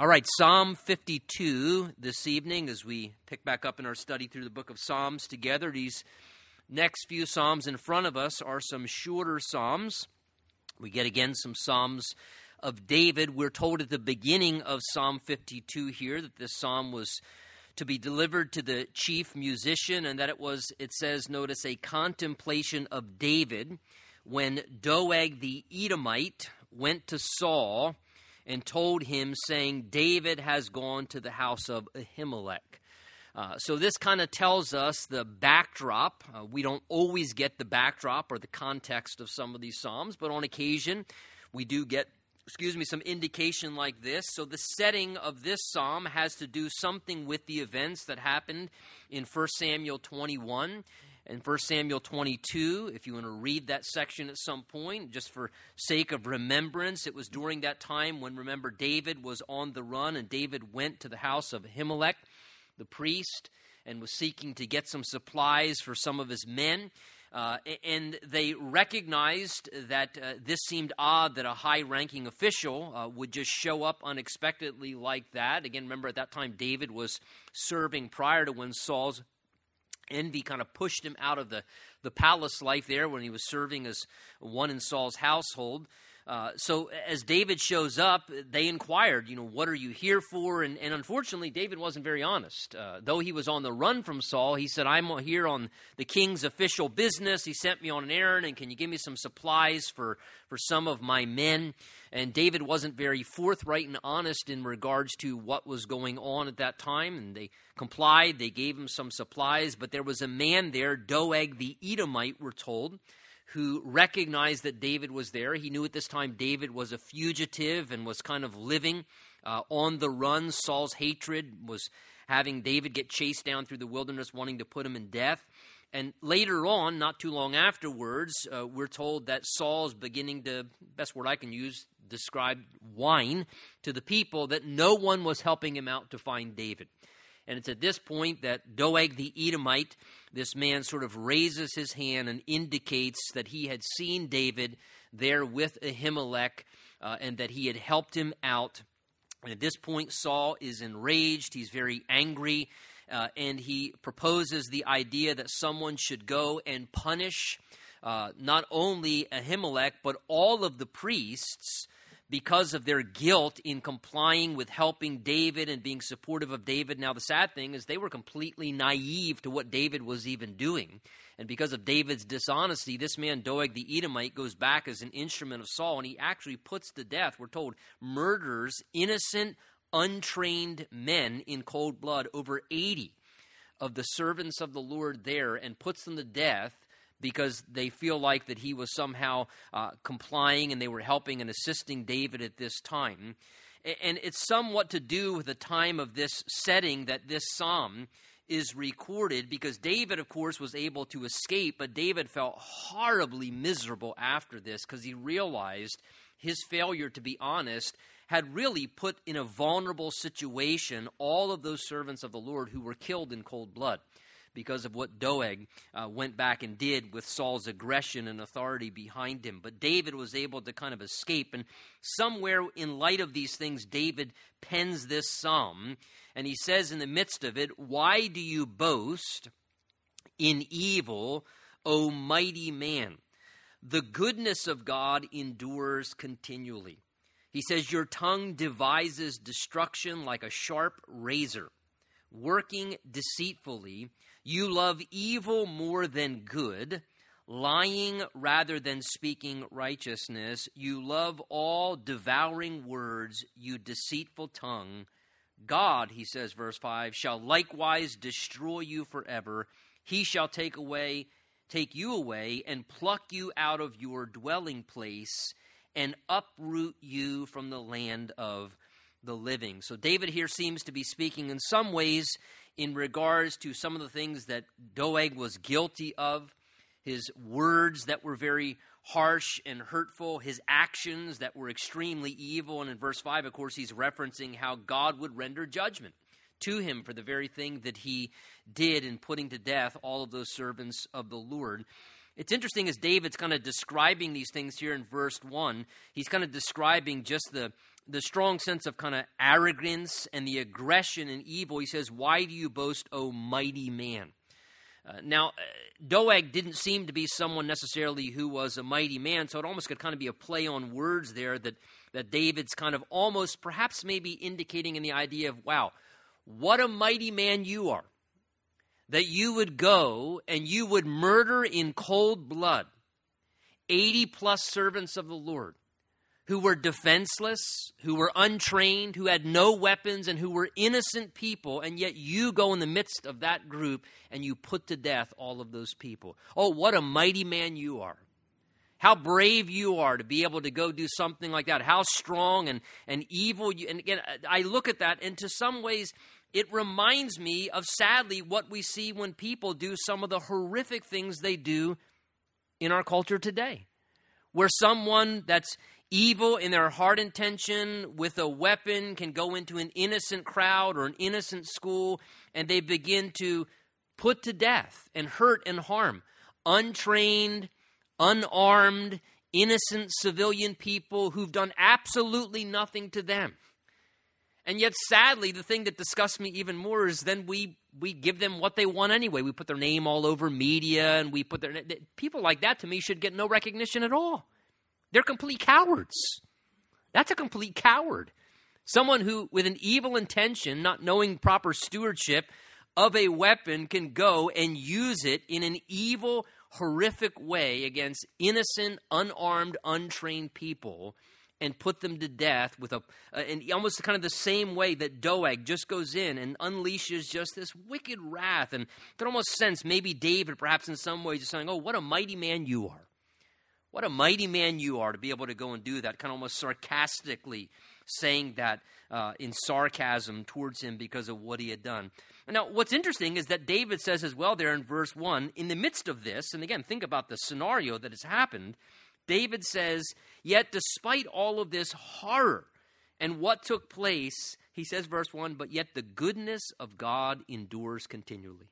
All right, Psalm 52 this evening as we pick back up in our study through the book of Psalms together. These next few Psalms in front of us are some shorter Psalms. We get again some Psalms of David. We're told at the beginning of Psalm 52 here that this Psalm was to be delivered to the chief musician and that it was, it says, notice, a contemplation of David when Doeg the Edomite went to Saul and told him, saying, David has gone to the house of Ahimelech. Uh, so this kind of tells us the backdrop. Uh, we don't always get the backdrop or the context of some of these psalms, but on occasion we do get, excuse me, some indication like this. So the setting of this psalm has to do something with the events that happened in 1 Samuel 21 and 1 Samuel 22, if you want to read that section at some point, just for sake of remembrance, it was during that time when, remember, David was on the run and David went to the house of Ahimelech, the priest, and was seeking to get some supplies for some of his men. Uh, and they recognized that uh, this seemed odd that a high ranking official uh, would just show up unexpectedly like that. Again, remember at that time David was serving prior to when Saul's envy kind of pushed him out of the, the palace life there when he was serving as one in Saul's household. Uh, so as David shows up, they inquired, you know, what are you here for? And, and unfortunately, David wasn't very honest. Uh, though he was on the run from Saul, he said, I'm here on the king's official business. He sent me on an errand, and can you give me some supplies for, for some of my men? And David wasn't very forthright and honest in regards to what was going on at that time. And they complied, they gave him some supplies, but there was a man there, Doeg the Edomite, we're told who recognized that David was there. He knew at this time David was a fugitive and was kind of living uh, on the run. Saul's hatred was having David get chased down through the wilderness, wanting to put him in death. And later on, not too long afterwards, uh, we're told that Saul's beginning to, best word I can use, describe whine to the people that no one was helping him out to find David. And it's at this point that Doeg the Edomite, this man, sort of raises his hand and indicates that he had seen David there with Ahimelech uh, and that he had helped him out. And at this point, Saul is enraged. He's very angry. Uh, and he proposes the idea that someone should go and punish uh, not only Ahimelech, but all of the priests because of their guilt in complying with helping David and being supportive of David. Now, the sad thing is they were completely naive to what David was even doing. And because of David's dishonesty, this man, Doeg the Edomite, goes back as an instrument of Saul, and he actually puts to death, we're told, murders innocent, untrained men in cold blood, over 80 of the servants of the Lord there, and puts them to death because they feel like that he was somehow uh, complying and they were helping and assisting David at this time. And it's somewhat to do with the time of this setting that this psalm is recorded because David, of course, was able to escape, but David felt horribly miserable after this because he realized his failure to be honest had really put in a vulnerable situation all of those servants of the Lord who were killed in cold blood because of what Doeg uh, went back and did with Saul's aggression and authority behind him. But David was able to kind of escape. And somewhere in light of these things, David pens this psalm. And he says in the midst of it, Why do you boast in evil, O mighty man? The goodness of God endures continually. He says, Your tongue devises destruction like a sharp razor, working deceitfully. You love evil more than good, lying rather than speaking righteousness. You love all devouring words, you deceitful tongue. God, he says, verse 5, shall likewise destroy you forever. He shall take away, take you away, and pluck you out of your dwelling place, and uproot you from the land of the living. So David here seems to be speaking in some ways in regards to some of the things that Doeg was guilty of, his words that were very harsh and hurtful, his actions that were extremely evil. And in verse 5, of course, he's referencing how God would render judgment to him for the very thing that he did in putting to death all of those servants of the Lord. It's interesting as David's kind of describing these things here in verse 1. He's kind of describing just the, the strong sense of kind of arrogance and the aggression and evil, he says, Why do you boast, O mighty man? Uh, now, uh, Doeg didn't seem to be someone necessarily who was a mighty man, so it almost could kind of be a play on words there that, that David's kind of almost perhaps maybe indicating in the idea of, wow, what a mighty man you are. That you would go and you would murder in cold blood 80 plus servants of the Lord who were defenseless, who were untrained, who had no weapons, and who were innocent people, and yet you go in the midst of that group and you put to death all of those people. Oh, what a mighty man you are. How brave you are to be able to go do something like that. How strong and, and evil you. And again, I look at that, and to some ways, it reminds me of sadly what we see when people do some of the horrific things they do in our culture today. Where someone that's evil in their heart intention with a weapon can go into an innocent crowd or an innocent school and they begin to put to death and hurt and harm untrained, unarmed, innocent civilian people who've done absolutely nothing to them. And yet, sadly, the thing that disgusts me even more is then we we give them what they want anyway. We put their name all over media, and we put their people like that. To me, should get no recognition at all. They're complete cowards. That's a complete coward. Someone who, with an evil intention, not knowing proper stewardship of a weapon, can go and use it in an evil, horrific way against innocent, unarmed, untrained people and put them to death with a, uh, in almost kind of the same way that Doeg just goes in and unleashes just this wicked wrath. And you can almost sense maybe David, perhaps in some ways, is saying, Oh, what a mighty man you are. What a mighty man you are to be able to go and do that, kind of almost sarcastically saying that uh, in sarcasm towards him because of what he had done. Now, what's interesting is that David says as well there in verse 1 in the midst of this, and again, think about the scenario that has happened. David says, Yet despite all of this horror and what took place, he says, verse 1, but yet the goodness of God endures continually.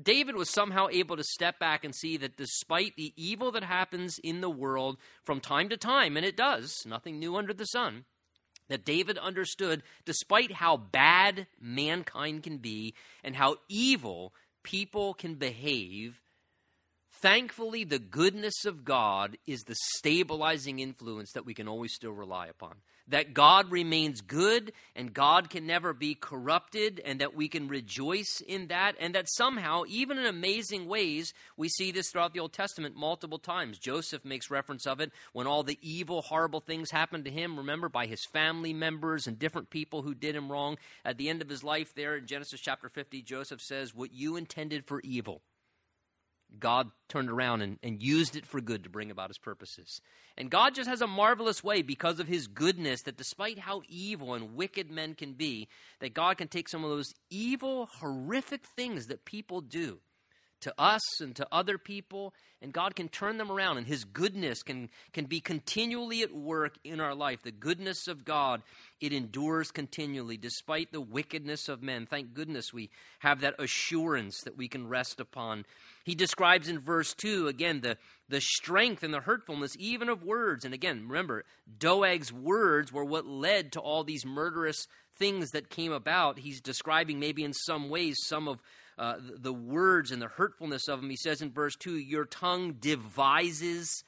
David was somehow able to step back and see that despite the evil that happens in the world from time to time, and it does, nothing new under the sun, that David understood, despite how bad mankind can be and how evil people can behave, thankfully the goodness of God is the stabilizing influence that we can always still rely upon that God remains good and God can never be corrupted, and that we can rejoice in that, and that somehow, even in amazing ways, we see this throughout the Old Testament multiple times. Joseph makes reference of it when all the evil, horrible things happened to him, remember, by his family members and different people who did him wrong. At the end of his life, there in Genesis chapter 50, Joseph says, What you intended for evil, God turned around and, and used it for good to bring about his purposes. And God just has a marvelous way because of his goodness that despite how evil and wicked men can be, that God can take some of those evil, horrific things that people do to us and to other people, and God can turn them around, and His goodness can, can be continually at work in our life. The goodness of God, it endures continually despite the wickedness of men. Thank goodness we have that assurance that we can rest upon. He describes in verse 2, again, the, the strength and the hurtfulness even of words. And again, remember, Doeg's words were what led to all these murderous things that came about. He's describing maybe in some ways some of uh, the words and the hurtfulness of them. He says in verse 2 Your tongue devises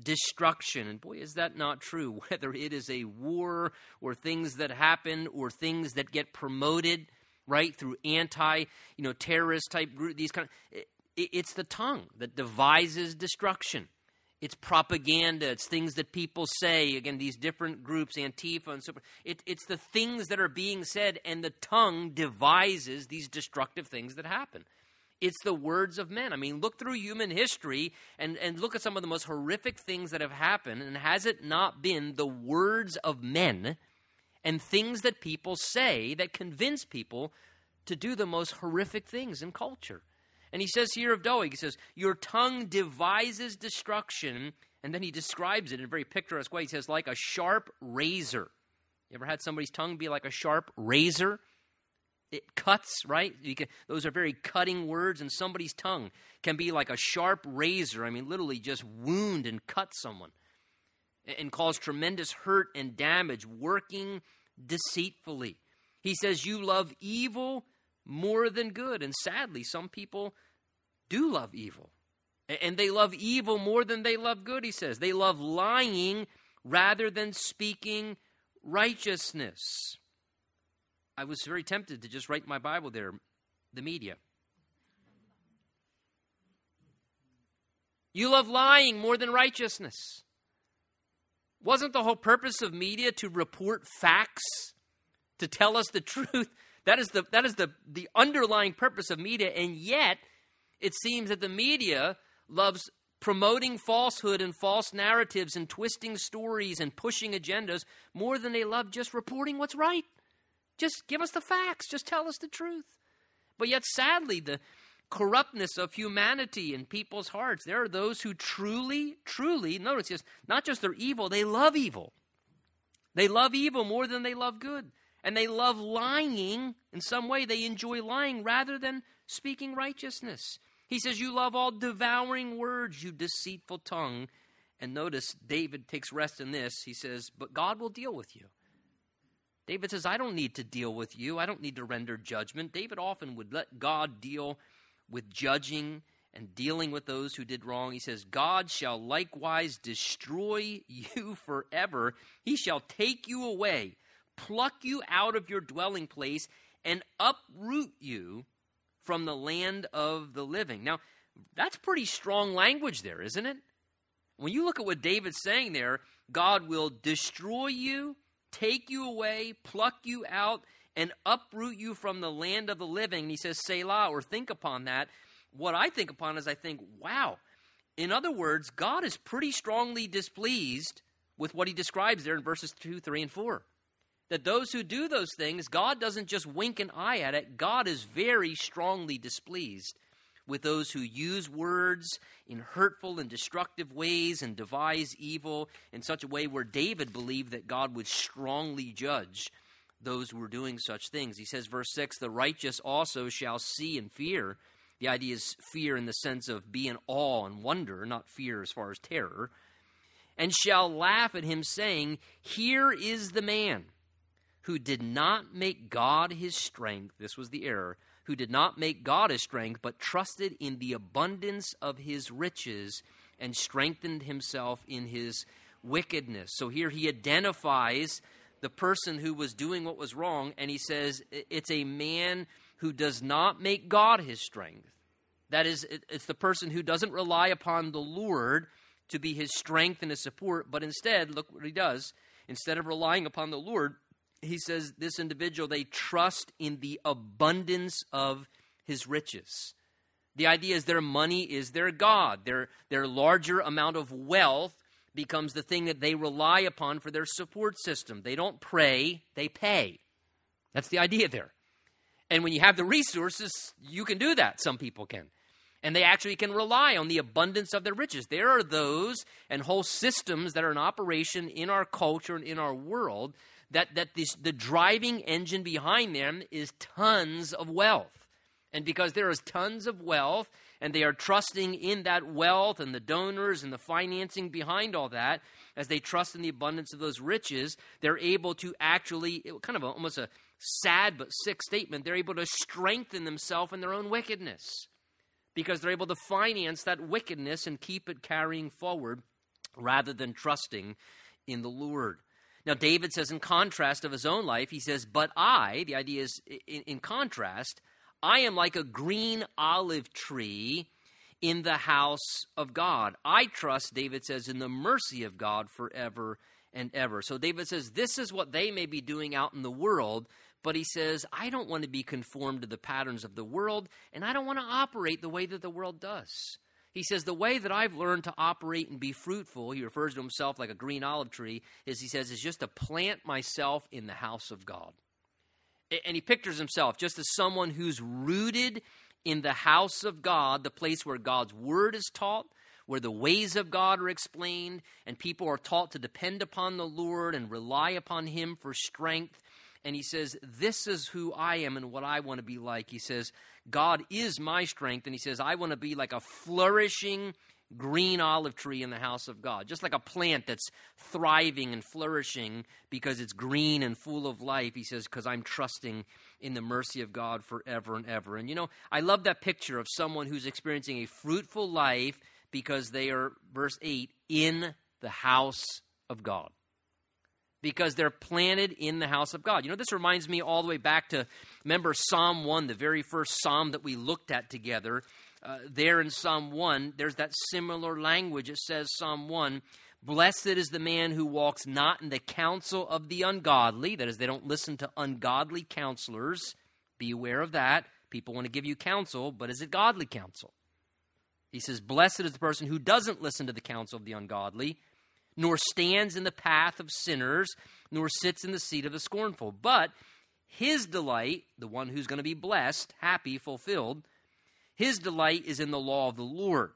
destruction. And boy, is that not true? Whether it is a war or things that happen or things that get promoted, right, through anti, you know, terrorist type group, these kind of. It, it's the tongue that devises destruction. It's propaganda. It's things that people say. Again, these different groups, Antifa and so forth. It, it's the things that are being said, and the tongue devises these destructive things that happen. It's the words of men. I mean, look through human history and, and look at some of the most horrific things that have happened. And has it not been the words of men and things that people say that convince people to do the most horrific things in culture? And he says here of Doeg, he says, Your tongue devises destruction. And then he describes it in a very picturesque way. He says, like a sharp razor. You ever had somebody's tongue be like a sharp razor? It cuts, right? Can, those are very cutting words, and somebody's tongue can be like a sharp razor. I mean, literally just wound and cut someone. and cause tremendous hurt and damage, working deceitfully. He says, You love evil more than good. And sadly, some people do love evil. And they love evil more than they love good, he says. They love lying rather than speaking righteousness. I was very tempted to just write my Bible there, the media. You love lying more than righteousness. Wasn't the whole purpose of media to report facts, to tell us the truth? That is the that is the the underlying purpose of media, and yet it seems that the media loves promoting falsehood and false narratives and twisting stories and pushing agendas more than they love just reporting what's right. Just give us the facts, just tell us the truth. But yet, sadly, the corruptness of humanity in people's hearts, there are those who truly, truly, notice this, not just they're evil, they love evil. They love evil more than they love good. And they love lying in some way. They enjoy lying rather than speaking righteousness. He says, You love all devouring words, you deceitful tongue. And notice David takes rest in this. He says, But God will deal with you. David says, I don't need to deal with you. I don't need to render judgment. David often would let God deal with judging and dealing with those who did wrong. He says, God shall likewise destroy you forever. He shall take you away, pluck you out of your dwelling place, and uproot you from the land of the living. Now, that's pretty strong language there, isn't it? When you look at what David's saying there, God will destroy you, take you away, pluck you out, and uproot you from the land of the living. And he says, Selah, or think upon that. What I think upon is I think, wow. In other words, God is pretty strongly displeased with what he describes there in verses 2, 3, and 4 that those who do those things, God doesn't just wink an eye at it, God is very strongly displeased with those who use words in hurtful and destructive ways and devise evil in such a way where David believed that God would strongly judge those who were doing such things. He says, verse 6 The righteous also shall see and fear. The idea is fear in the sense of be in awe and wonder, not fear as far as terror. And shall laugh at him, saying, Here is the man who did not make God his strength, this was the error, who did not make God his strength, but trusted in the abundance of his riches and strengthened himself in his wickedness. So here he identifies the person who was doing what was wrong, and he says it's a man who does not make God his strength. That is, it's the person who doesn't rely upon the Lord to be his strength and his support, but instead, look what he does. Instead of relying upon the Lord, he says this individual, they trust in the abundance of his riches. The idea is their money is their God. Their, their larger amount of wealth becomes the thing that they rely upon for their support system. They don't pray, they pay. That's the idea there. And when you have the resources, you can do that. Some people can. And they actually can rely on the abundance of their riches. There are those and whole systems that are in operation in our culture and in our world that, that this, the driving engine behind them is tons of wealth. And because there is tons of wealth, and they are trusting in that wealth and the donors and the financing behind all that, as they trust in the abundance of those riches, they're able to actually, kind of a, almost a sad but sick statement, they're able to strengthen themselves in their own wickedness because they're able to finance that wickedness and keep it carrying forward rather than trusting in the Lord. Now, David says, in contrast of his own life, he says, But I, the idea is in, in contrast, I am like a green olive tree in the house of God. I trust, David says, in the mercy of God forever and ever. So David says, This is what they may be doing out in the world, but he says, I don't want to be conformed to the patterns of the world, and I don't want to operate the way that the world does. He says, The way that I've learned to operate and be fruitful, he refers to himself like a green olive tree, is he says, is just to plant myself in the house of God. And he pictures himself just as someone who's rooted in the house of God, the place where God's word is taught, where the ways of God are explained, and people are taught to depend upon the Lord and rely upon him for strength. And he says, This is who I am and what I want to be like. He says, God is my strength. And he says, I want to be like a flourishing green olive tree in the house of God, just like a plant that's thriving and flourishing because it's green and full of life. He says, Because I'm trusting in the mercy of God forever and ever. And you know, I love that picture of someone who's experiencing a fruitful life because they are, verse 8, in the house of God because they're planted in the house of God. You know, this reminds me all the way back to, remember Psalm 1, the very first psalm that we looked at together. Uh, there in Psalm 1, there's that similar language. It says, Psalm 1, Blessed is the man who walks not in the counsel of the ungodly. That is, they don't listen to ungodly counselors. Be aware of that. People want to give you counsel, but is it godly counsel? He says, Blessed is the person who doesn't listen to the counsel of the ungodly, nor stands in the path of sinners, nor sits in the seat of the scornful. But his delight, the one who's going to be blessed, happy, fulfilled, his delight is in the law of the Lord.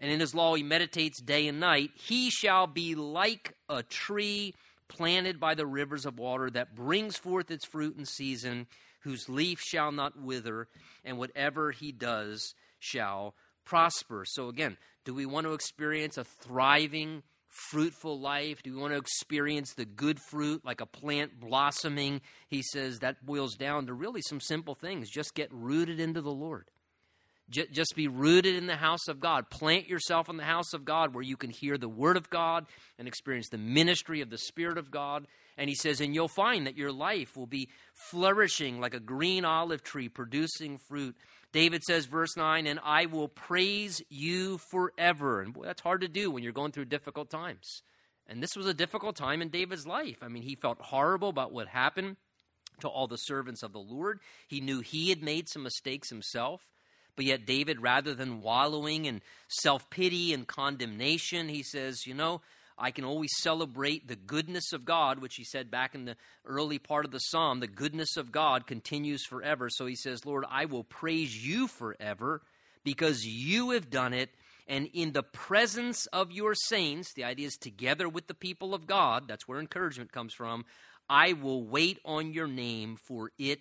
And in his law he meditates day and night. He shall be like a tree planted by the rivers of water that brings forth its fruit in season, whose leaf shall not wither, and whatever he does shall prosper. So, again, do we want to experience a thriving, fruitful life? Do we want to experience the good fruit like a plant blossoming? He says that boils down to really some simple things. Just get rooted into the Lord. Just be rooted in the house of God. Plant yourself in the house of God where you can hear the word of God and experience the ministry of the Spirit of God. And he says, and you'll find that your life will be flourishing like a green olive tree, producing fruit. David says, verse 9, and I will praise you forever. And boy, that's hard to do when you're going through difficult times. And this was a difficult time in David's life. I mean, he felt horrible about what happened to all the servants of the Lord. He knew he had made some mistakes himself. But yet, David, rather than wallowing in self pity and condemnation, he says, You know, I can always celebrate the goodness of God, which he said back in the early part of the psalm. The goodness of God continues forever. So he says, Lord, I will praise you forever because you have done it. And in the presence of your saints, the idea is together with the people of God, that's where encouragement comes from. I will wait on your name, for it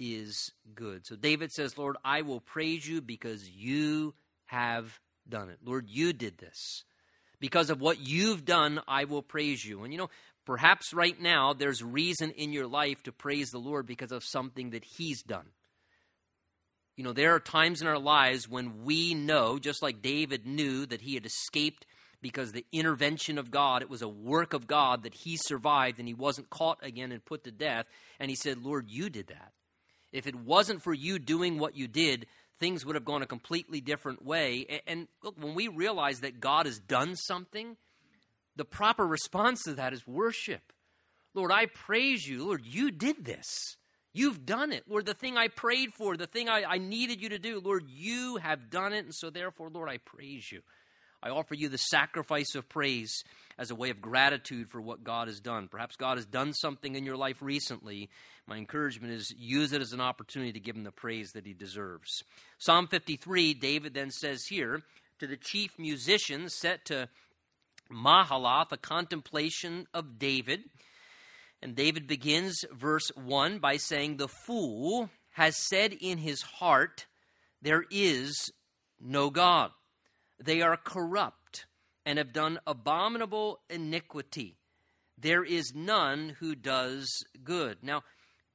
is good. So David says, Lord, I will praise you because you have done it. Lord, you did this. Because of what you've done, I will praise you. And you know, perhaps right now there's reason in your life to praise the Lord because of something that He's done. You know, there are times in our lives when we know, just like David knew that he had escaped because the intervention of God, it was a work of God that he survived and he wasn't caught again and put to death. And he said, Lord, you did that. If it wasn't for you doing what you did, things would have gone a completely different way. And look, when we realize that God has done something, the proper response to that is worship. Lord, I praise you. Lord, you did this. You've done it. Lord, the thing I prayed for, the thing I, I needed you to do, Lord, you have done it. And so, therefore, Lord, I praise you. I offer you the sacrifice of praise as a way of gratitude for what God has done. Perhaps God has done something in your life recently. My encouragement is use it as an opportunity to give him the praise that he deserves. Psalm 53, David then says here to the chief musician set to Mahalath, a contemplation of David. And David begins verse 1 by saying, The fool has said in his heart, There is no God. They are corrupt and have done abominable iniquity. There is none who does good. Now,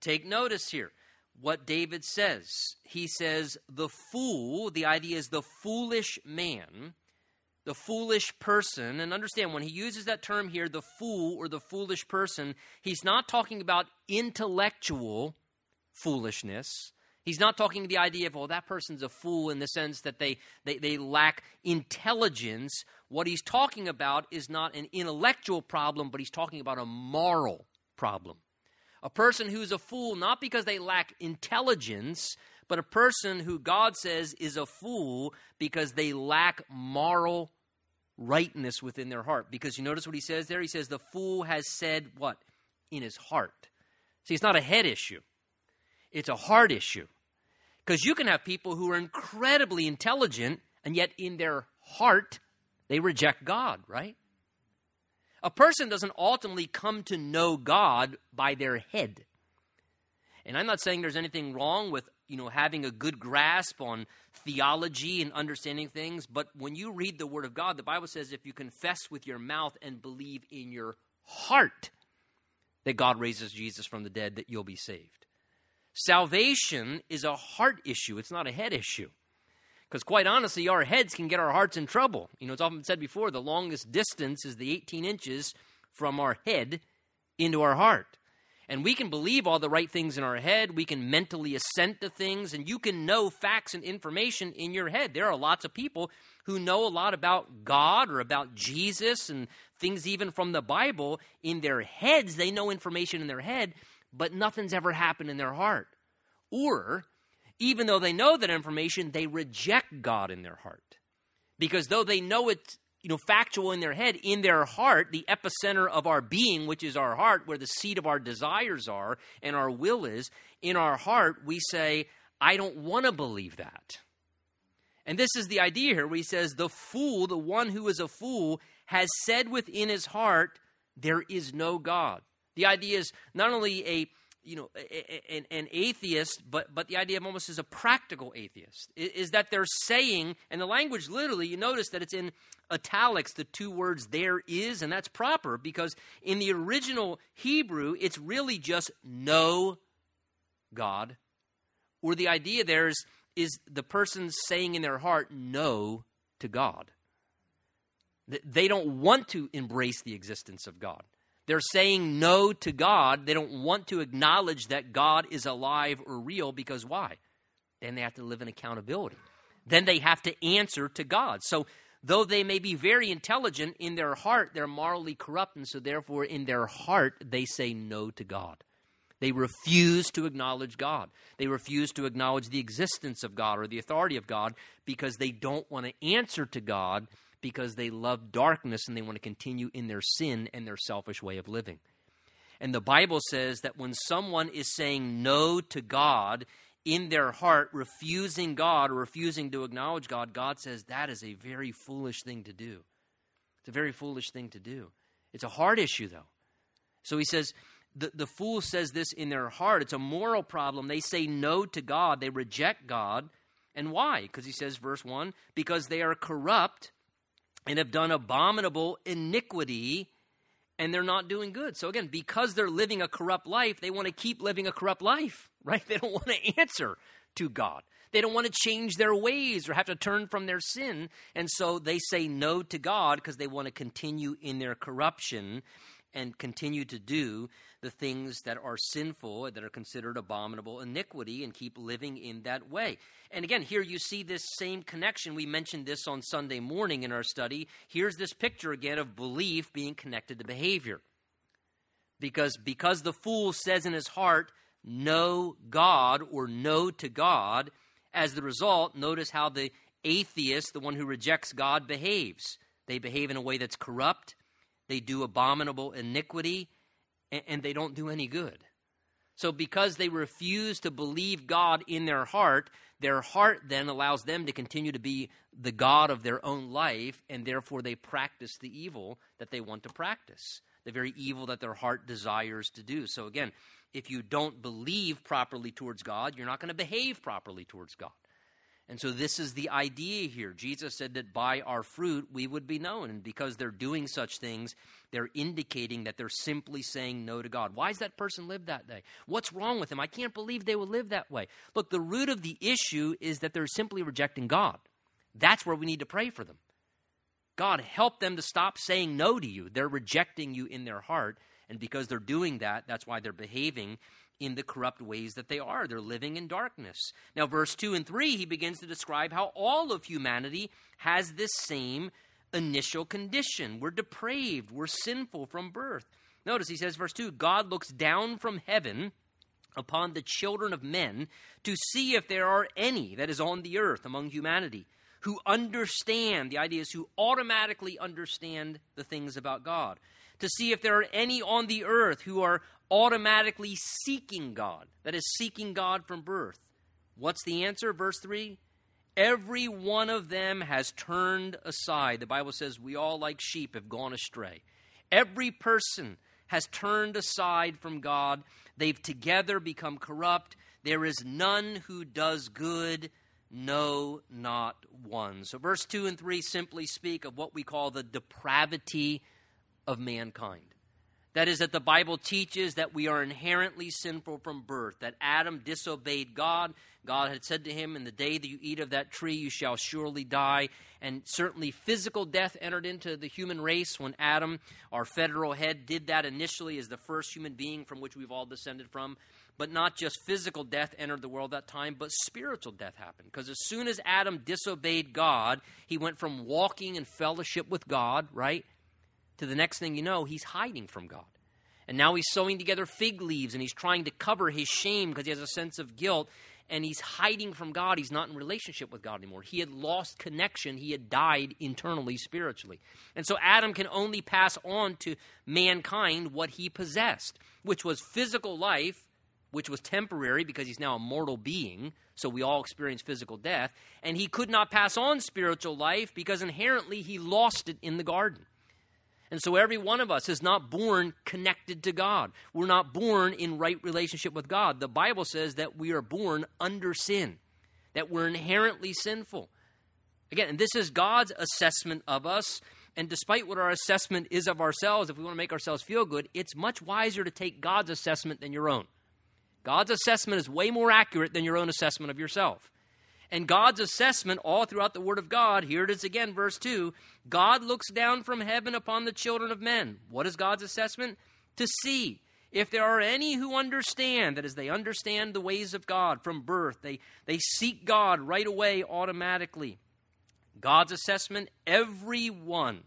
take notice here what David says. He says, the fool, the idea is the foolish man, the foolish person. And understand, when he uses that term here, the fool or the foolish person, he's not talking about intellectual foolishness. He's not talking the idea of, well, that person's a fool in the sense that they, they, they lack intelligence. What he's talking about is not an intellectual problem, but he's talking about a moral problem. A person who's a fool not because they lack intelligence, but a person who God says is a fool because they lack moral rightness within their heart. Because you notice what he says there? He says, the fool has said what? In his heart. See, it's not a head issue, it's a heart issue. Because you can have people who are incredibly intelligent, and yet in their heart, they reject God, right? A person doesn't ultimately come to know God by their head. And I'm not saying there's anything wrong with, you know, having a good grasp on theology and understanding things, but when you read the word of God, the Bible says if you confess with your mouth and believe in your heart that God raises Jesus from the dead that you'll be saved. Salvation is a heart issue, it's not a head issue. Because quite honestly, our heads can get our hearts in trouble. You know, it's often said before the longest distance is the 18 inches from our head into our heart. And we can believe all the right things in our head. We can mentally assent to things, and you can know facts and information in your head. There are lots of people who know a lot about God or about Jesus and things even from the Bible in their heads. They know information in their head, but nothing's ever happened in their heart. Or even though they know that information, they reject God in their heart. Because though they know it's you know factual in their head, in their heart, the epicenter of our being, which is our heart, where the seat of our desires are and our will is, in our heart, we say, I don't want to believe that. And this is the idea here where he says, The fool, the one who is a fool, has said within his heart, There is no God. The idea is not only a you know, an, an, atheist, but, but the idea of almost as a practical atheist is that they're saying, and the language literally, you notice that it's in italics, the two words there is, and that's proper because in the original Hebrew, it's really just no God. Or the idea there is, is the person saying in their heart no to God. They don't want to embrace the existence of God. They're saying no to God. They don't want to acknowledge that God is alive or real because why? Then they have to live in accountability. Then they have to answer to God. So, though they may be very intelligent, in their heart they're morally corrupt, and so therefore in their heart they say no to God. They refuse to acknowledge God. They refuse to acknowledge the existence of God or the authority of God because they don't want to answer to God because they love darkness and they want to continue in their sin and their selfish way of living. And the Bible says that when someone is saying no to God in their heart, refusing God or refusing to acknowledge God, God says that is a very foolish thing to do. It's a very foolish thing to do. It's a hard issue, though. So he says, the, the fool says this in their heart. It's a moral problem. They say no to God, they reject God. And why? Because he says, verse 1 because they are corrupt and have done abominable iniquity and they're not doing good. So again, because they're living a corrupt life, they want to keep living a corrupt life, right? They don't want to answer to God. They don't want to change their ways or have to turn from their sin. And so they say no to God because they want to continue in their corruption and continue to do the things that are sinful, that are considered abominable iniquity, and keep living in that way. And again, here you see this same connection. We mentioned this on Sunday morning in our study. Here's this picture again of belief being connected to behavior. Because, because the fool says in his heart, no God or no to God, as the result, notice how the atheist, the one who rejects God, behaves. They behave in a way that's corrupt, they do abominable iniquity, and they don't do any good. So, because they refuse to believe God in their heart, their heart then allows them to continue to be the God of their own life, and therefore they practice the evil that they want to practice, the very evil that their heart desires to do. So, again, if you don't believe properly towards God, you're not going to behave properly towards God. And so, this is the idea here. Jesus said that by our fruit we would be known. And because they're doing such things, they're indicating that they're simply saying no to God. Why does that person live that way? What's wrong with them? I can't believe they would live that way. Look, the root of the issue is that they're simply rejecting God. That's where we need to pray for them. God, help them to stop saying no to you. They're rejecting you in their heart. And because they're doing that, that's why they're behaving in the corrupt ways that they are. They're living in darkness. Now, verse 2 and 3, he begins to describe how all of humanity has this same initial condition. We're depraved, we're sinful from birth. Notice he says, verse 2 God looks down from heaven upon the children of men to see if there are any that is on the earth among humanity who understand. The idea is who automatically understand the things about God. To see if there are any on the earth who are automatically seeking God, that is, seeking God from birth. What's the answer? Verse 3 Every one of them has turned aside. The Bible says we all, like sheep, have gone astray. Every person has turned aside from God. They've together become corrupt. There is none who does good, no, not one. So, verse 2 and 3 simply speak of what we call the depravity of mankind. That is, that the Bible teaches that we are inherently sinful from birth, that Adam disobeyed God. God had said to him, In the day that you eat of that tree, you shall surely die. And certainly physical death entered into the human race when Adam, our federal head, did that initially as the first human being from which we've all descended from. But not just physical death entered the world that time, but spiritual death happened. Because as soon as Adam disobeyed God, he went from walking in fellowship with God, right, to the next thing you know, he's hiding from God. And now he's sewing together fig leaves and he's trying to cover his shame because he has a sense of guilt and he's hiding from God. He's not in relationship with God anymore. He had lost connection. He had died internally, spiritually. And so Adam can only pass on to mankind what he possessed, which was physical life, which was temporary because he's now a mortal being. So we all experience physical death. And he could not pass on spiritual life because inherently he lost it in the garden. And so every one of us is not born connected to God. We're not born in right relationship with God. The Bible says that we are born under sin, that we're inherently sinful. Again, and this is God's assessment of us. And despite what our assessment is of ourselves, if we want to make ourselves feel good, it's much wiser to take God's assessment than your own. God's assessment is way more accurate than your own assessment of yourself. And God's assessment all throughout the Word of God, here it is again, verse 2 God looks down from heaven upon the children of men. What is God's assessment? To see if there are any who understand, that is, they understand the ways of God from birth, they, they seek God right away automatically. God's assessment, everyone,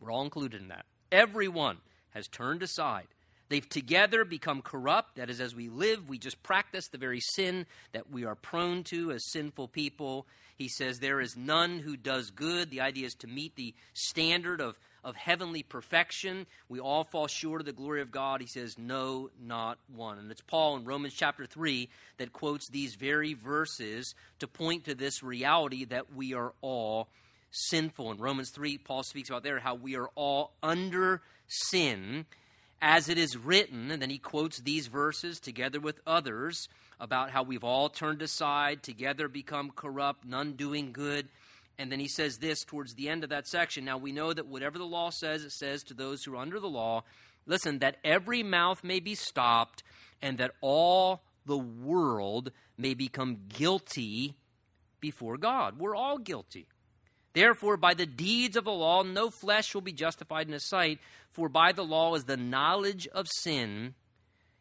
we're all included in that, everyone has turned aside. They've together become corrupt. That is, as we live, we just practice the very sin that we are prone to as sinful people. He says, There is none who does good. The idea is to meet the standard of, of heavenly perfection. We all fall short of the glory of God. He says, No, not one. And it's Paul in Romans chapter 3 that quotes these very verses to point to this reality that we are all sinful. In Romans 3, Paul speaks about there how we are all under sin as it is written, and then he quotes these verses together with others about how we've all turned aside, together become corrupt, none doing good. And then he says this towards the end of that section. Now we know that whatever the law says, it says to those who are under the law, listen, that every mouth may be stopped, and that all the world may become guilty before God. We're all guilty. Therefore, by the deeds of the law, no flesh will be justified in his sight, for by the law is the knowledge of sin.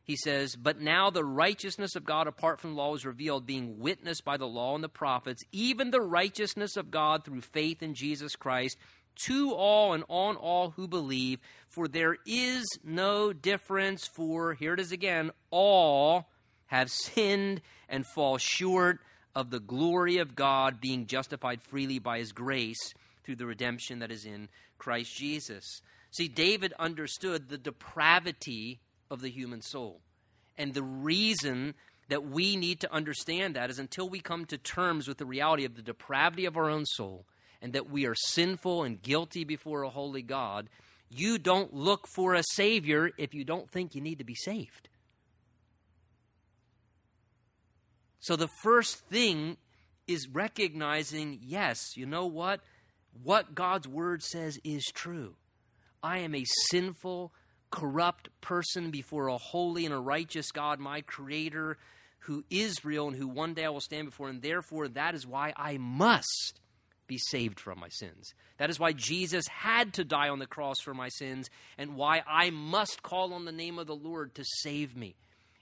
He says, But now the righteousness of God apart from the law is revealed, being witnessed by the law and the prophets, even the righteousness of God through faith in Jesus Christ, to all and on all who believe. For there is no difference, for, here it is again, all have sinned and fall short of the glory of God being justified freely by his grace through the redemption that is in Christ Jesus. See, David understood the depravity of the human soul. And the reason that we need to understand that is until we come to terms with the reality of the depravity of our own soul and that we are sinful and guilty before a holy God, you don't look for a Savior if you don't think you need to be saved. So the first thing is recognizing yes, you know what? What God's word says is true. I am a sinful, corrupt person before a holy and a righteous God, my creator, who is real and who one day I will stand before, and therefore that is why I must be saved from my sins. That is why Jesus had to die on the cross for my sins, and why I must call on the name of the Lord to save me.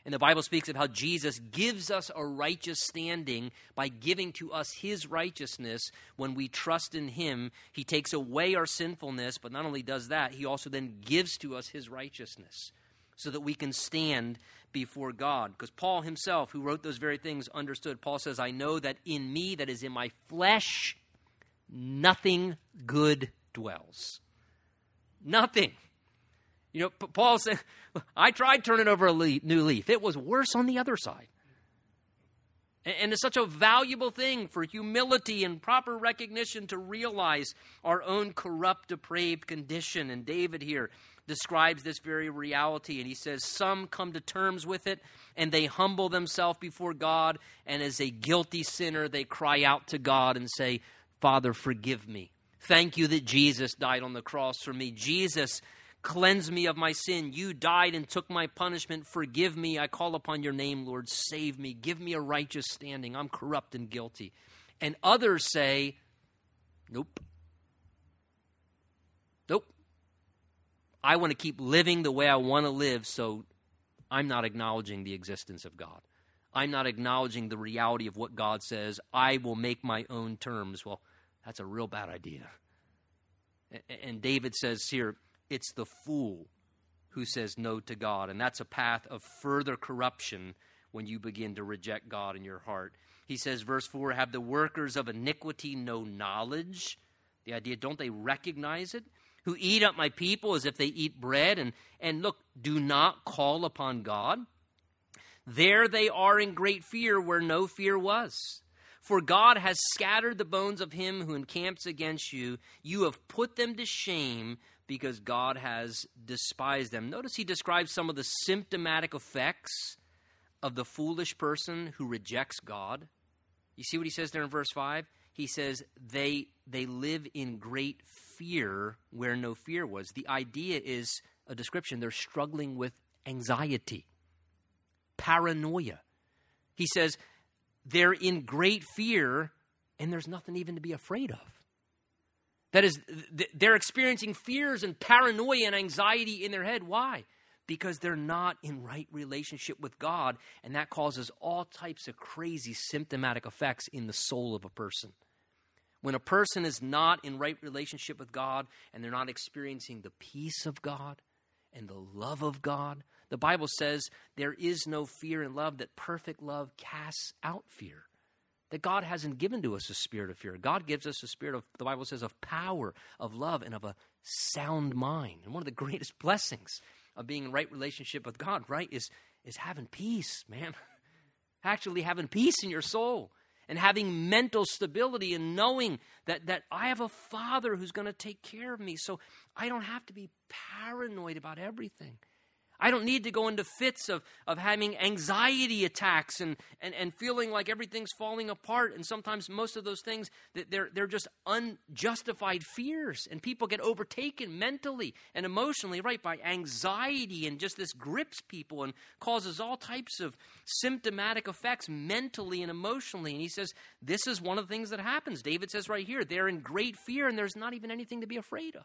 And the Bible speaks of how Jesus gives us a righteous standing by giving to us his righteousness when we trust in him. He takes away our sinfulness, but not only does that, he also then gives to us his righteousness so that we can stand before God. Because Paul himself, who wrote those very things, understood. Paul says, I know that in me, that is in my flesh, nothing good dwells. Nothing. You know, Paul said, I tried turning over a new leaf. It was worse on the other side. And it's such a valuable thing for humility and proper recognition to realize our own corrupt, depraved condition. And David here describes this very reality, and he says, Some come to terms with it, and they humble themselves before God, and as a guilty sinner, they cry out to God and say, Father, forgive me. Thank you that Jesus died on the cross for me. Jesus, cleanse me of my sin. You died and took my punishment. Forgive me. I call upon your name, Lord. Save me. Give me a righteous standing. I'm corrupt and guilty. And others say, Nope. Nope. I want to keep living the way I want to live, so I'm not acknowledging the existence of God. I'm not acknowledging the reality of what God says. I will make my own terms. Well, that's a real bad idea. And David says here, it's the fool who says no to God. And that's a path of further corruption when you begin to reject God in your heart. He says, verse 4 Have the workers of iniquity no knowledge? The idea, don't they recognize it? Who eat up my people as if they eat bread, and, and look, do not call upon God? There they are in great fear where no fear was. For God has scattered the bones of him who encamps against you. You have put them to shame because God has despised them. Notice he describes some of the symptomatic effects of the foolish person who rejects God. You see what he says there in verse 5? He says they they live in great fear where no fear was. The idea is a description they're struggling with anxiety, paranoia. He says they're in great fear and there's nothing even to be afraid of. That is, they're experiencing fears and paranoia and anxiety in their head. Why? Because they're not in right relationship with God, and that causes all types of crazy symptomatic effects in the soul of a person. When a person is not in right relationship with God and they're not experiencing the peace of God and the love of God, the Bible says there is no fear in love, that perfect love casts out fear. That God hasn't given to us a spirit of fear. God gives us a spirit of, the Bible says, of power, of love, and of a sound mind. And one of the greatest blessings of being in right relationship with God, right, is, is having peace, man. Actually having peace in your soul and having mental stability and knowing that, that I have a father who's going to take care of me. So I don't have to be paranoid about everything. I don't need to go into fits of, of having anxiety attacks and, and, and feeling like everything's falling apart. And sometimes most of those things, they're, they're just unjustified fears. And people get overtaken mentally and emotionally, right, by anxiety. And just this grips people and causes all types of symptomatic effects mentally and emotionally. And he says, this is one of the things that happens. David says right here, they're in great fear and there's not even anything to be afraid of.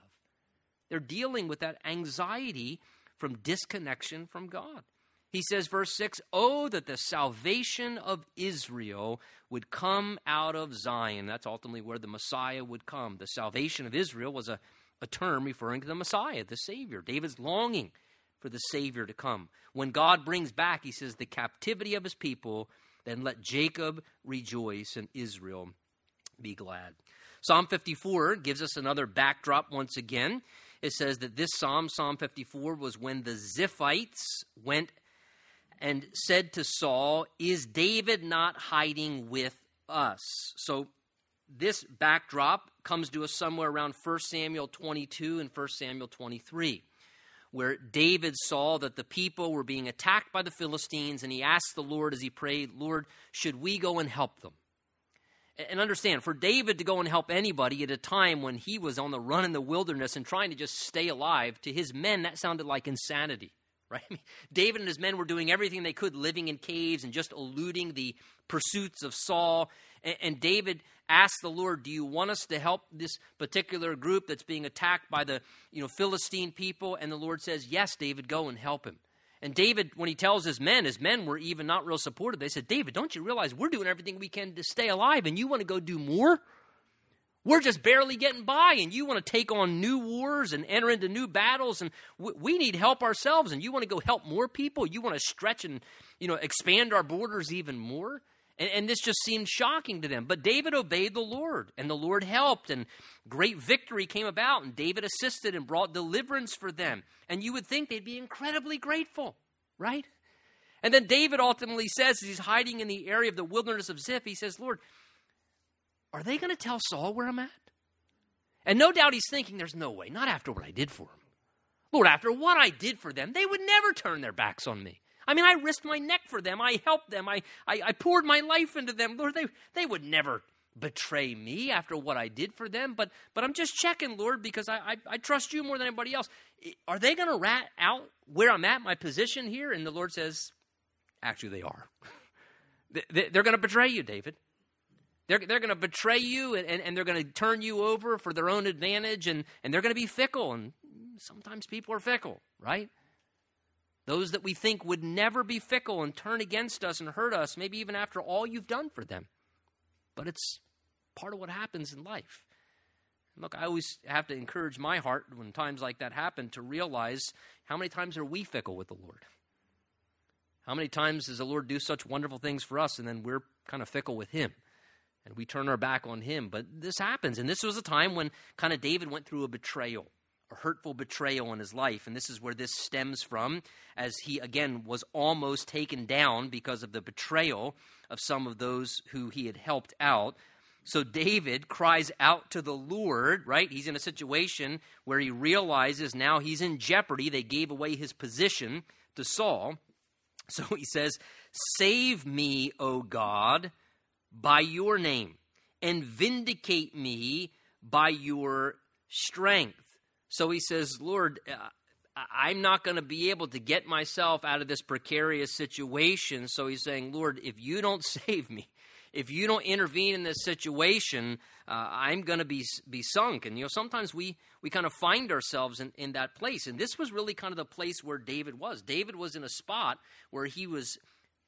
They're dealing with that anxiety from disconnection from God. He says, verse 6 Oh, that the salvation of Israel would come out of Zion. That's ultimately where the Messiah would come. The salvation of Israel was a, a term referring to the Messiah, the Savior. David's longing for the Savior to come. When God brings back, he says, the captivity of his people, then let Jacob rejoice and Israel be glad. Psalm 54 gives us another backdrop once again it says that this psalm, Psalm 54, was when the Ziphites went and said to Saul, Is David not hiding with us? So this backdrop comes to us somewhere around 1 Samuel 22 and 1 Samuel 23, where David saw that the people were being attacked by the Philistines, and he asked the Lord as he prayed, Lord, should we go and help them? And understand, for David to go and help anybody at a time when he was on the run in the wilderness and trying to just stay alive, to his men, that sounded like insanity, right? I mean, David and his men were doing everything they could, living in caves and just eluding the pursuits of Saul. And, and David asked the Lord, Do you want us to help this particular group that's being attacked by the you know, Philistine people? And the Lord says, Yes, David, go and help him. And David, when he tells his men, his men were even not real supportive. They said, David, don't you realize we're doing everything we can to stay alive and you want to go do more? We're just barely getting by, and you want to take on new wars and enter into new battles, and we need help ourselves. And you want to go help more people. You want to stretch and you know expand our borders even more. And, and, this just seemed shocking to them. But David obeyed the Lord, and the Lord helped, and great victory came about, and David assisted and brought deliverance for them. And you would think they'd be incredibly grateful, right? And then David ultimately says, as he's hiding in the area of the wilderness of Ziph, he says, Lord, are they going to tell Saul where I'm at? And no doubt he's thinking, there's no way, not after what I did for him. Lord, after what I did for them, they would never turn their backs on me. I mean, I risked my neck for them. I helped them. I, I, I poured my life into them. Lord, they, they would never betray me after what I did for them. But, but I'm just checking, Lord, because I, I, I trust you more than anybody else. Are they going to rat out where I'm at, my position here? And the Lord says, actually, they are. They're going to betray you, David. They're, they're going to betray you and, and, and they're going to turn you over for their own advantage and, and they're going to be fickle. And sometimes people are fickle, right? Those that we think would never be fickle and turn against us and hurt us, maybe even after all you've done for them. But it's part of what happens in life. Look, I always have to encourage my heart when times like that happen to realize how many times are we fickle with the Lord? How many times does the Lord do such wonderful things for us and then we're kind of fickle with Him? and we turn our back on him. But this happens. And this was a time when kind of David went through a betrayal, a hurtful betrayal in his life. And this is where this stems from, as he, again, was almost taken down because of the betrayal of some of those who he had helped out. So David cries out to the Lord, right? He's in a situation where he realizes now he's in jeopardy. They gave away his position to Saul. So he says, Save me, O God by your name and vindicate me by your strength. So he says, Lord, uh, I'm not going to be able to get myself out of this precarious situation. So he's saying, Lord, if you don't save me, if you don't intervene in this situation, uh, I'm going to be be sunk. And you know, sometimes we we kind of find ourselves in, in that place. And this was really kind of the place where David was. David was in a spot where he was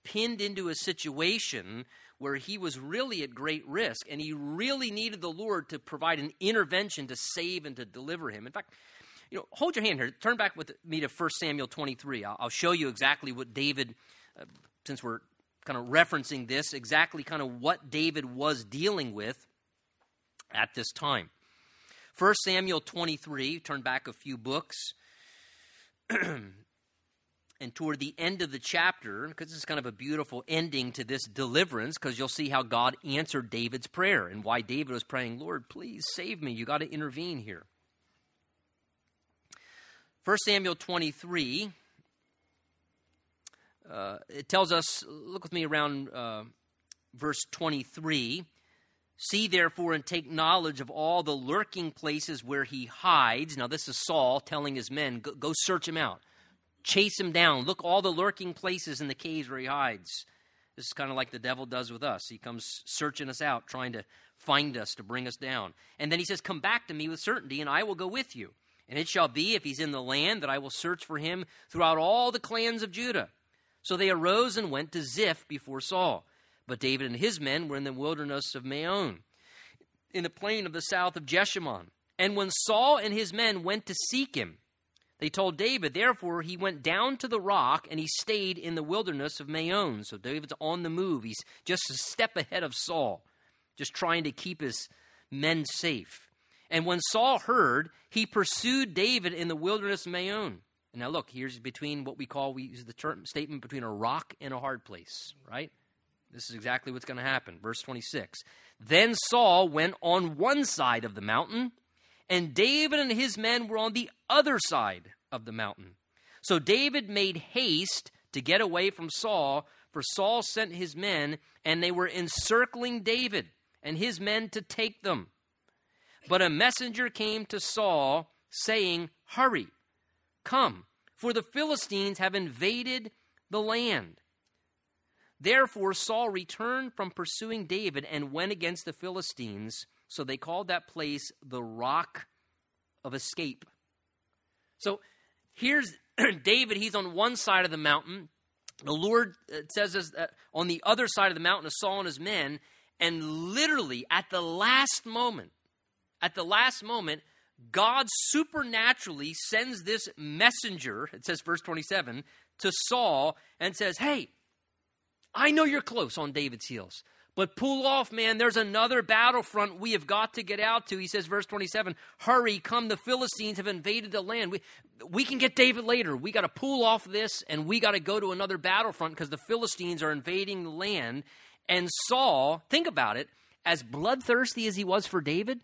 pinned into a situation where he was really at great risk and he really needed the Lord to provide an intervention to save and to deliver him. In fact, you know, hold your hand here. Turn back with me to 1 Samuel 23. I'll, I'll show you exactly what David, uh, since we're kind of referencing this, exactly kind of what David was dealing with at this time. 1 Samuel 23, turn back a few books. And toward the end of the chapter, because it's kind of a beautiful ending to this deliverance, because you'll see how God answered David's prayer and why David was praying, Lord, please save me. You got to intervene here. 1 Samuel 23, uh, it tells us, look with me around uh, verse 23. See therefore and take knowledge of all the lurking places where he hides. Now, this is Saul telling his men, go, go search him out chase him down. Look all the lurking places in the caves where he hides. This is kind of like the devil does with us. He comes searching us out, trying to find us to bring us down. And then he says, Come back to me with certainty, and I will go with you. And it shall be, if he's in the land, that I will search for him throughout all the clans of Judah. So they arose and went to Ziph before Saul. But David and his men were in the wilderness of Maon, in the plain of the south of Jeshimon. And when Saul and his men went to seek him, they told David, therefore, he went down to the rock and he stayed in the wilderness of Maon. So David's on the move. He's just a step ahead of Saul, just trying to keep his men safe. And when Saul heard, he pursued David in the wilderness of Maon. And now look, here's between what we call, we use the term statement between a rock and a hard place, right? This is exactly what's going to happen. Verse 26. Then Saul went on one side of the mountain and David and his men were on the other side of the mountain. So David made haste to get away from Saul, for Saul sent his men, and they were encircling David and his men to take them. But a messenger came to Saul, saying, Hurry, come, for the Philistines have invaded the land. Therefore, Saul returned from pursuing David and went against the Philistines. So they called that place the Rock of Escape. So here's David. He's on one side of the mountain. The Lord uh, says us that on the other side of the mountain is Saul and his men. And literally at the last moment, at the last moment, God supernaturally sends this messenger, it says verse 27, to Saul and says, Hey, I know you're close on David's heels. But pull off, man. There's another battlefront we have got to get out to. He says, verse 27, hurry, come. The Philistines have invaded the land. We, we can get David later. We got to pull off this and we got to go to another battlefront because the Philistines are invading the land. And Saul, think about it, as bloodthirsty as he was for David,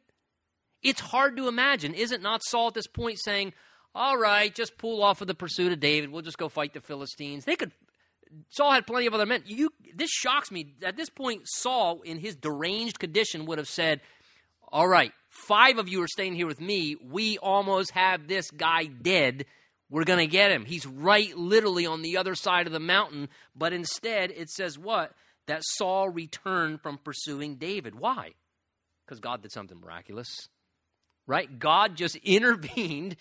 it's hard to imagine, is it not Saul at this point saying, all right, just pull off of the pursuit of David. We'll just go fight the Philistines. They could. Saul had plenty of other men. You, this shocks me. At this point, Saul, in his deranged condition, would have said, "All right, five of you are staying here with me. We almost have this guy dead. We're going to get him. He's right, literally, on the other side of the mountain." But instead, it says what? That Saul returned from pursuing David. Why? Because God did something miraculous, right? God just intervened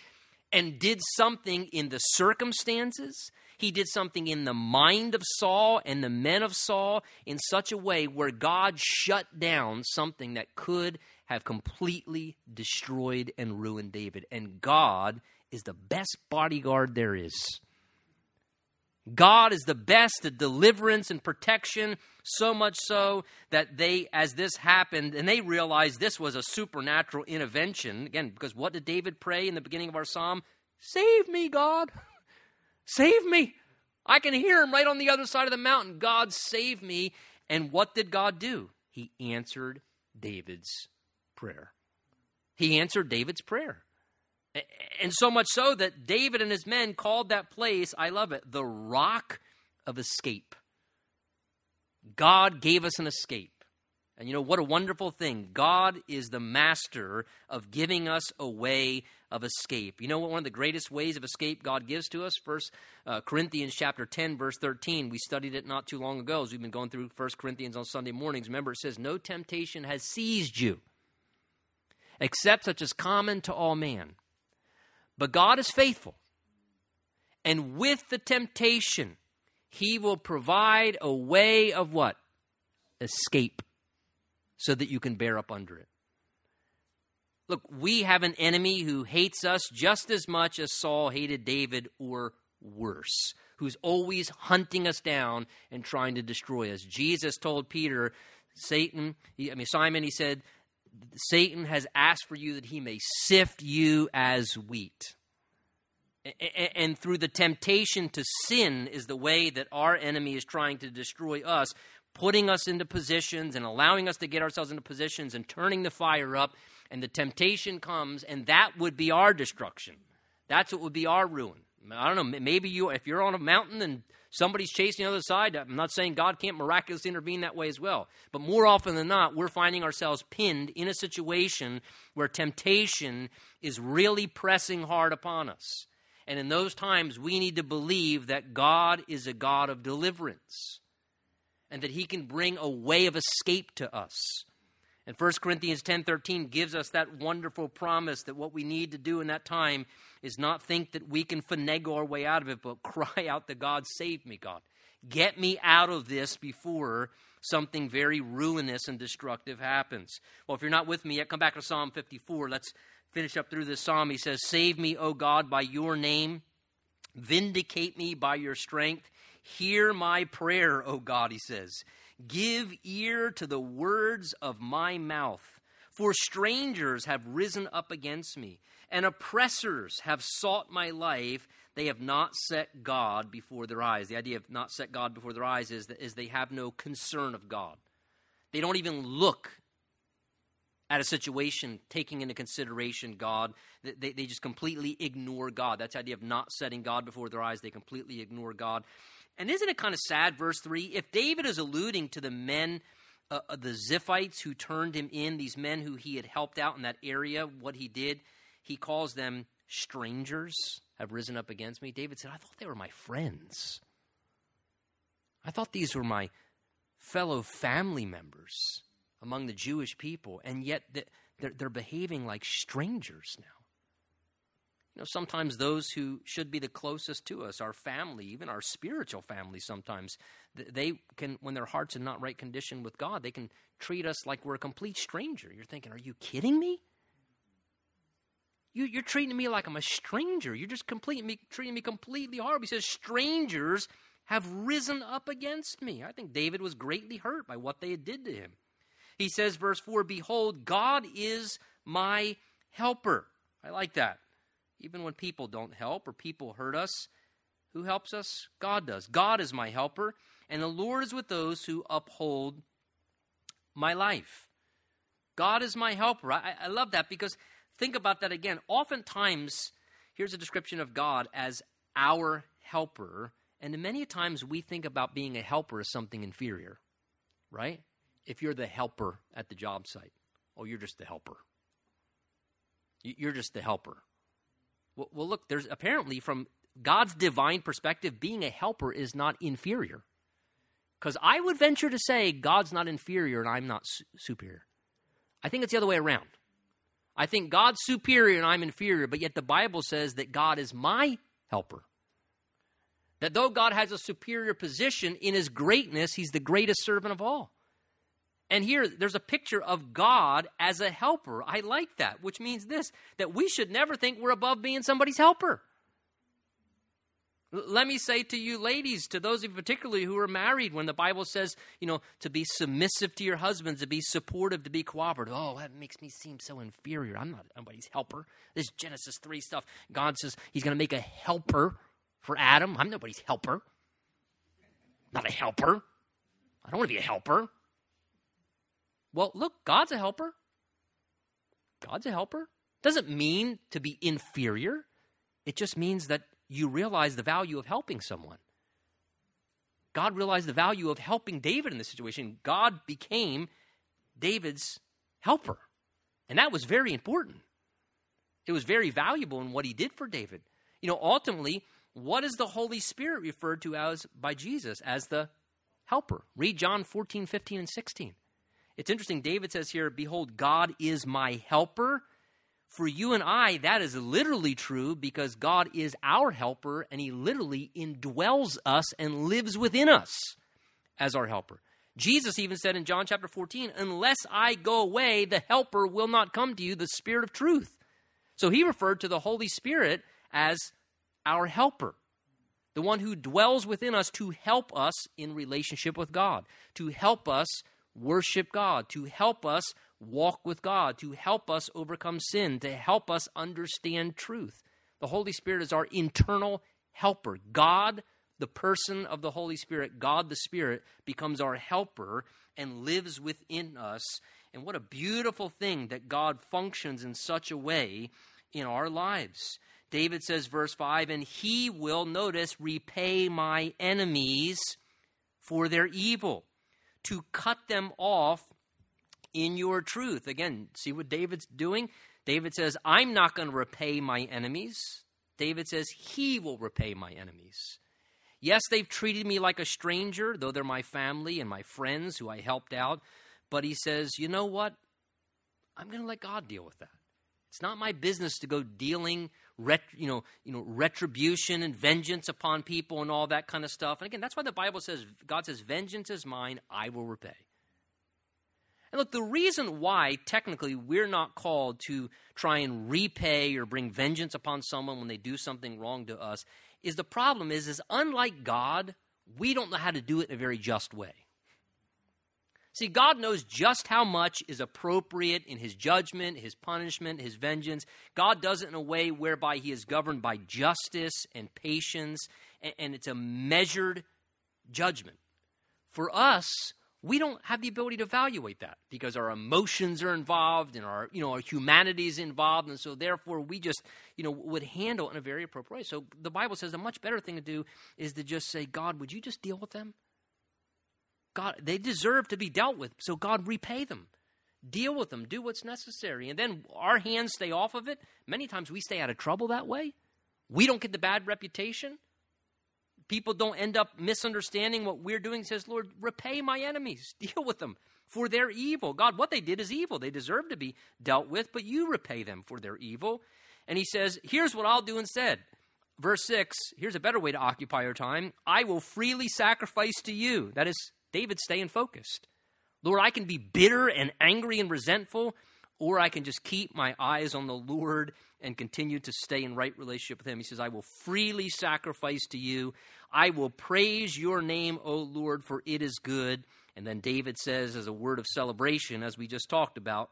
and did something in the circumstances. He did something in the mind of Saul and the men of Saul in such a way where God shut down something that could have completely destroyed and ruined David. And God is the best bodyguard there is. God is the best at deliverance and protection, so much so that they, as this happened, and they realized this was a supernatural intervention. Again, because what did David pray in the beginning of our psalm? Save me, God. Save me. I can hear him right on the other side of the mountain. God, save me. And what did God do? He answered David's prayer. He answered David's prayer. And so much so that David and his men called that place, I love it, the rock of escape. God gave us an escape. And you know what a wonderful thing. God is the master of giving us a way of escape. You know what one of the greatest ways of escape God gives to us? First uh, Corinthians chapter 10 verse 13. We studied it not too long ago as we've been going through First Corinthians on Sunday mornings. Remember it says no temptation has seized you except such as common to all man. But God is faithful. And with the temptation, he will provide a way of what? Escape. So that you can bear up under it. Look, we have an enemy who hates us just as much as Saul hated David, or worse, who's always hunting us down and trying to destroy us. Jesus told Peter, Satan, I mean, Simon, he said, Satan has asked for you that he may sift you as wheat. And through the temptation to sin is the way that our enemy is trying to destroy us, putting us into positions and allowing us to get ourselves into positions and turning the fire up. And the temptation comes, and that would be our destruction. That's what would be our ruin. I don't know. Maybe you, if you're on a mountain and somebody's chasing the other side, I'm not saying God can't miraculously intervene that way as well. But more often than not, we're finding ourselves pinned in a situation where temptation is really pressing hard upon us. And in those times, we need to believe that God is a God of deliverance and that he can bring a way of escape to us. And 1 Corinthians 10:13 gives us that wonderful promise that what we need to do in that time is not think that we can finagle our way out of it, but cry out to God, save me, God. Get me out of this before something very ruinous and destructive happens. Well, if you're not with me yet, come back to Psalm 54. Let's finish up through this psalm. He says, Save me, O God, by your name. Vindicate me by your strength. Hear my prayer, O God, he says. Give ear to the words of my mouth. For strangers have risen up against me, and oppressors have sought my life. They have not set God before their eyes. The idea of not set God before their eyes is, that, is they have no concern of God. They don't even look at a situation taking into consideration God. They, they just completely ignore God. That's the idea of not setting God before their eyes. They completely ignore God. And isn't it kind of sad, verse 3? If David is alluding to the men, uh, uh, the Ziphites who turned him in, these men who he had helped out in that area, what he did, he calls them strangers have risen up against me. David said, I thought they were my friends. I thought these were my fellow family members among the Jewish people, and yet they're, they're behaving like strangers now. You know, sometimes those who should be the closest to us, our family, even our spiritual family, sometimes they can, when their heart's in not right condition with God, they can treat us like we're a complete stranger. You're thinking, are you kidding me? You, are treating me like I'm a stranger. You're just me, treating me completely horrible. He says, strangers have risen up against me. I think David was greatly hurt by what they did to him. He says, verse 4 Behold, God is my helper. I like that. Even when people don't help or people hurt us, who helps us? God does. God is my helper, and the Lord is with those who uphold my life. God is my helper. I, I love that because think about that again. Oftentimes, here's a description of God as our helper. And many times we think about being a helper as something inferior, right? If you're the helper at the job site, oh, you're just the helper. You're just the helper. Well, well look, there's apparently from God's divine perspective, being a helper is not inferior. Because I would venture to say God's not inferior and I'm not su- superior. I think it's the other way around. I think God's superior and I'm inferior, but yet the Bible says that God is my helper. That though God has a superior position in his greatness, he's the greatest servant of all. And here, there's a picture of God as a helper. I like that, which means this that we should never think we're above being somebody's helper. Let me say to you, ladies, to those of you particularly who are married, when the Bible says, you know, to be submissive to your husbands, to be supportive, to be cooperative, oh, that makes me seem so inferior. I'm not anybody's helper. This Genesis 3 stuff. God says he's going to make a helper for Adam. I'm nobody's helper. Not a helper. I don't want to be a helper. Well, look, God's a helper. God's a helper. Doesn't mean to be inferior. It just means that you realize the value of helping someone. God realized the value of helping David in this situation. God became David's helper. And that was very important. It was very valuable in what he did for David. You know, ultimately, what is the Holy Spirit referred to as by Jesus as the helper? Read John 14, 15, and 16. It's interesting. David says here, Behold, God is my helper. For you and I, that is literally true because God is our helper and He literally indwells us and lives within us as our helper. Jesus even said in John chapter 14, Unless I go away, the helper will not come to you, the Spirit of truth. So he referred to the Holy Spirit as our helper, the one who dwells within us to help us in relationship with God, to help us worship God, to help us walk with God, to help us overcome sin, to help us understand truth. The Holy Spirit is our internal helper. God, the person of the Holy Spirit, God the Spirit, becomes our helper and lives within us. And what a beautiful thing that God functions in such a way in our lives. David says, verse 5, and he will, notice, repay my enemies for their evil, to cut them off in your truth. Again, see what David's doing? David says, I'm not going to repay my enemies. David says, He will repay my enemies. Yes, they've treated me like a stranger, though they're my family and my friends who I helped out. But he says, you know what? I'm going to let God deal with that. It's not my business to go dealing, ret, you know, you know, retribution and vengeance upon people and all that kind of stuff. And again, that's why the Bible says, God says, "Vengeance is mine; I will repay." And look, the reason why technically we're not called to try and repay or bring vengeance upon someone when they do something wrong to us is the problem is is unlike God, we don't know how to do it in a very just way. See, God knows just how much is appropriate in his judgment, his punishment, his vengeance. God does it in a way whereby he is governed by justice and patience, and, it's a measured judgment. For us, we don't have the ability to evaluate that because our emotions are involved and our you know our humanity is involved and so therefore we just you know would handle in a very appropriate way so the bible says a much better thing to do is to just say god would you just deal with them god they deserve to be dealt with so god repay them deal with them do what's necessary and then our hands stay off of it many times we stay out of trouble that way we don't get the bad reputation people don't end up misunderstanding what we're doing. He says, Lord, repay my enemies, deal with them for their evil. God, what they did is evil. They deserve to be dealt with, but you repay them for their evil. And he says, Here's what I'll do instead. Verse 6, here's a better way to occupy your time. I will freely sacrifice to you. That is David staying focused. Lord, I can be bitter and angry and resentful, or I can just keep my eyes on the Lord and continue to stay in right relationship with Him. He says, I will freely sacrifice to you. I will praise your name, O Lord, for it is good. And then David says, as a word of celebration, as we just talked about,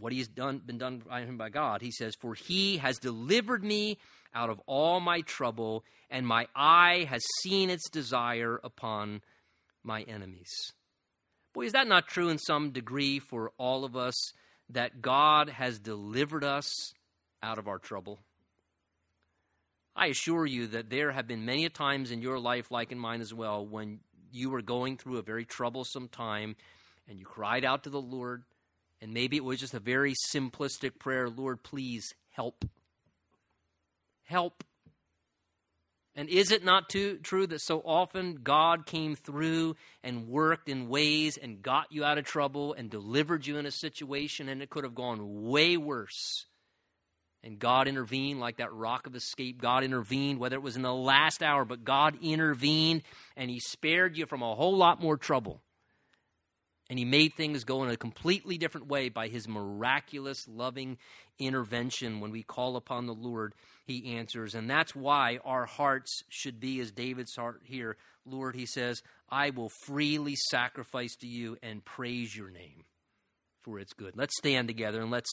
what he's done been done by him by God. He says, For he has delivered me out of all my trouble, and my eye has seen its desire upon my enemies. Boy, is that not true in some degree for all of us that God has delivered us out of our trouble? I assure you that there have been many times in your life, like in mine as well, when you were going through a very troublesome time and you cried out to the Lord, and maybe it was just a very simplistic prayer Lord, please help. Help. And is it not too, true that so often God came through and worked in ways and got you out of trouble and delivered you in a situation and it could have gone way worse? And God intervened like that rock of escape. God intervened, whether it was in the last hour, but God intervened and He spared you from a whole lot more trouble. And He made things go in a completely different way by His miraculous, loving intervention. When we call upon the Lord, He answers. And that's why our hearts should be as David's heart here. Lord, He says, I will freely sacrifice to you and praise your name for its good. Let's stand together and let's